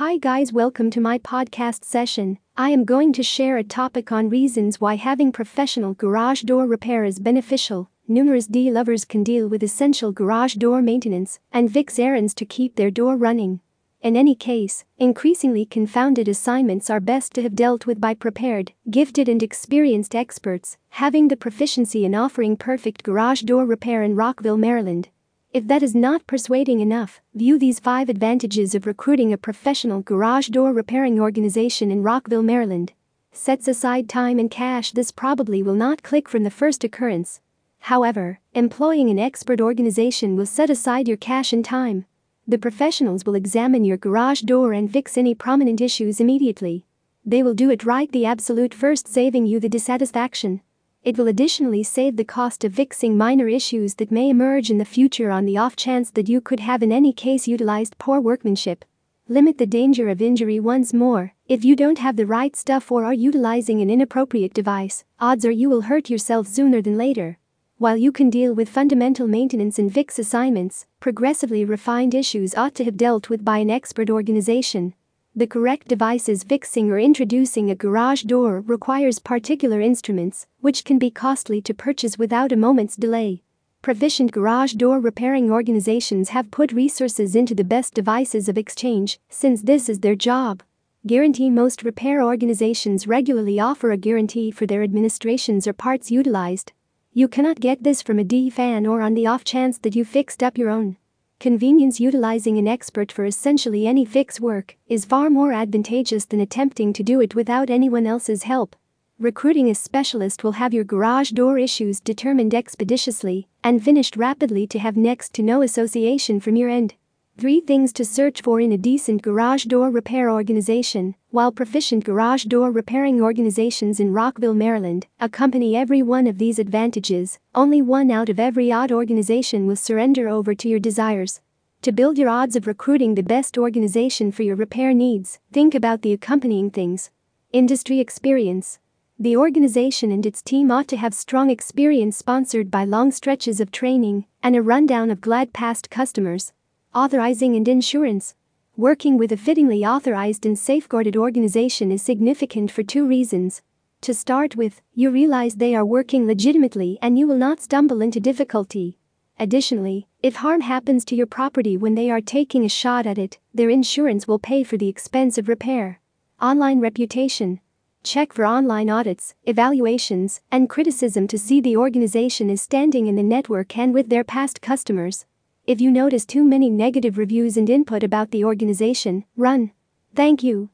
Hi guys, welcome to my podcast session. I am going to share a topic on reasons why having professional garage door repair is beneficial. Numerous D lovers can deal with essential garage door maintenance and fix errands to keep their door running. In any case, increasingly confounded assignments are best to have dealt with by prepared, gifted, and experienced experts, having the proficiency in offering perfect garage door repair in Rockville, Maryland. If that is not persuading enough, view these 5 advantages of recruiting a professional garage door repairing organization in Rockville, Maryland. Sets aside time and cash, this probably will not click from the first occurrence. However, employing an expert organization will set aside your cash and time. The professionals will examine your garage door and fix any prominent issues immediately. They will do it right the absolute first, saving you the dissatisfaction. It will additionally save the cost of fixing minor issues that may emerge in the future on the off chance that you could have in any case utilized poor workmanship. Limit the danger of injury once more. If you don't have the right stuff or are utilizing an inappropriate device, odds are you will hurt yourself sooner than later. While you can deal with fundamental maintenance and fix assignments, progressively refined issues ought to have dealt with by an expert organization. The correct devices fixing or introducing a garage door requires particular instruments, which can be costly to purchase without a moment's delay. Proficient garage door repairing organizations have put resources into the best devices of exchange, since this is their job. Guarantee Most repair organizations regularly offer a guarantee for their administrations or parts utilized. You cannot get this from a D fan or on the off chance that you fixed up your own. Convenience utilizing an expert for essentially any fix work is far more advantageous than attempting to do it without anyone else's help. Recruiting a specialist will have your garage door issues determined expeditiously and finished rapidly to have next to no association from your end. 3 things to search for in a decent garage door repair organization. While proficient garage door repairing organizations in Rockville, Maryland accompany every one of these advantages, only one out of every odd organization will surrender over to your desires. To build your odds of recruiting the best organization for your repair needs, think about the accompanying things. Industry experience. The organization and its team ought to have strong experience sponsored by long stretches of training and a rundown of glad past customers authorizing and insurance. Working with a fittingly authorized and safeguarded organization is significant for two reasons. To start with, you realize they are working legitimately and you will not stumble into difficulty. Additionally, if harm happens to your property when they are taking a shot at it, their insurance will pay for the expense of repair. Online reputation. Check for online audits, evaluations, and criticism to see the organization is standing in the network and with their past customers. If you notice too many negative reviews and input about the organization, run. Thank you.